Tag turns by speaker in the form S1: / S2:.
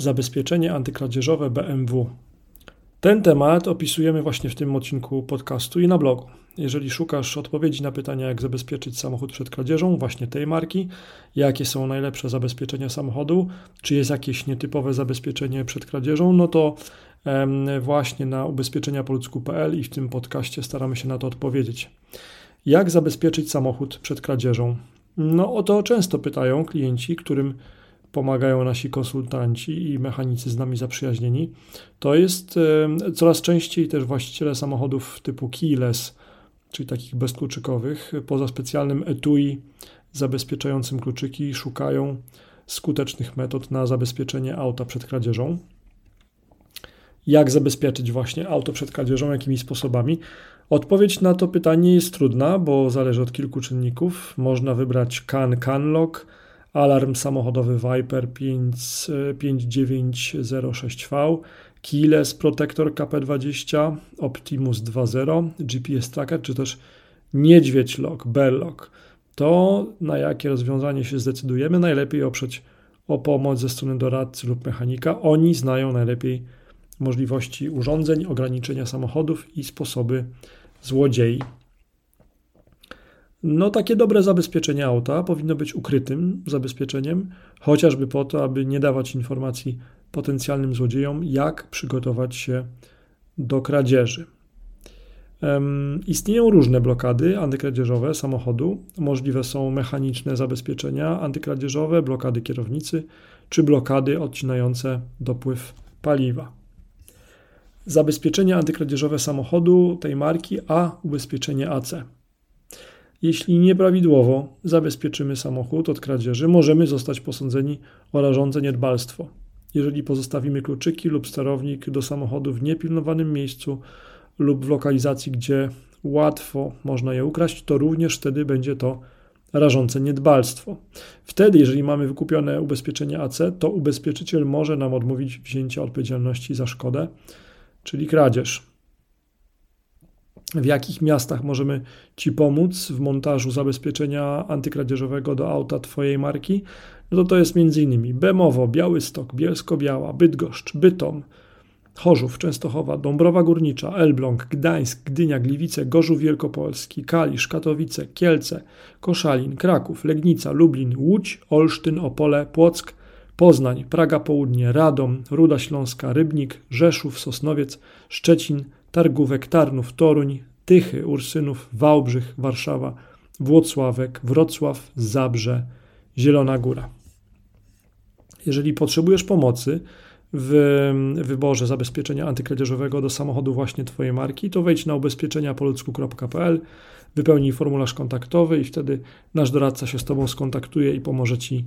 S1: Zabezpieczenie antykradzieżowe BMW. Ten temat opisujemy właśnie w tym odcinku podcastu i na blogu. Jeżeli szukasz odpowiedzi na pytania, jak zabezpieczyć samochód przed kradzieżą, właśnie tej marki, jakie są najlepsze zabezpieczenia samochodu, czy jest jakieś nietypowe zabezpieczenie przed kradzieżą, no to właśnie na ubezpieczeniapoludzku.pl i w tym podcaście staramy się na to odpowiedzieć. Jak zabezpieczyć samochód przed kradzieżą? No o to często pytają klienci, którym pomagają nasi konsultanci i mechanicy z nami zaprzyjaźnieni. To jest coraz częściej też właściciele samochodów typu keyless, czyli takich bezkluczykowych, poza specjalnym etui zabezpieczającym kluczyki, szukają skutecznych metod na zabezpieczenie auta przed kradzieżą. Jak zabezpieczyć właśnie auto przed kradzieżą, jakimi sposobami? Odpowiedź na to pytanie jest trudna, bo zależy od kilku czynników. Można wybrać CAN CANLOG, alarm samochodowy Viper 5906V, Keyless Protector KP20, Optimus 2.0, GPS Tracker, czy też Niedźwiedź Lock, Bell Lock. To, na jakie rozwiązanie się zdecydujemy, najlepiej oprzeć o pomoc ze strony doradcy lub mechanika. Oni znają najlepiej możliwości urządzeń, ograniczenia samochodów i sposoby złodziei. No, takie dobre zabezpieczenie auta powinno być ukrytym zabezpieczeniem, chociażby po to, aby nie dawać informacji potencjalnym złodziejom, jak przygotować się do kradzieży. Istnieją różne blokady antykradzieżowe samochodu. Możliwe są mechaniczne zabezpieczenia antykradzieżowe, blokady kierownicy czy blokady odcinające dopływ paliwa. Zabezpieczenie antykradzieżowe samochodu tej marki, a ubezpieczenie AC. Jeśli nieprawidłowo zabezpieczymy samochód od kradzieży, możemy zostać posądzeni o rażące niedbalstwo. Jeżeli pozostawimy kluczyki lub sterownik do samochodu w niepilnowanym miejscu lub w lokalizacji, gdzie łatwo można je ukraść, to również wtedy będzie to rażące niedbalstwo. Wtedy, jeżeli mamy wykupione ubezpieczenie AC, to ubezpieczyciel może nam odmówić wzięcia odpowiedzialności za szkodę, czyli kradzież w jakich miastach możemy Ci pomóc w montażu zabezpieczenia antykradzieżowego do auta Twojej marki, no to to jest m.in. Bemowo, Białystok, Bielsko-Biała, Bydgoszcz, Bytom, Chorzów, Częstochowa, Dąbrowa Górnicza, Elbląg, Gdańsk, Gdynia, Gliwice, Gorzów Wielkopolski, Kalisz, Katowice, Kielce, Koszalin, Kraków, Legnica, Lublin, Łódź, Olsztyn, Opole, Płock, Poznań, Praga Południe, Radom, Ruda Śląska, Rybnik, Rzeszów, Sosnowiec, Szczecin, Targówek, Tarnów, Toruń, Tychy, Ursynów, Wałbrzych, Warszawa, Włocławek, Wrocław, Zabrze, Zielona Góra. Jeżeli potrzebujesz pomocy w wyborze zabezpieczenia antykradzieżowego do samochodu właśnie Twojej marki, to wejdź na ubezpieczeniapoludzku.pl, wypełnij formularz kontaktowy i wtedy nasz doradca się z Tobą skontaktuje i pomoże Ci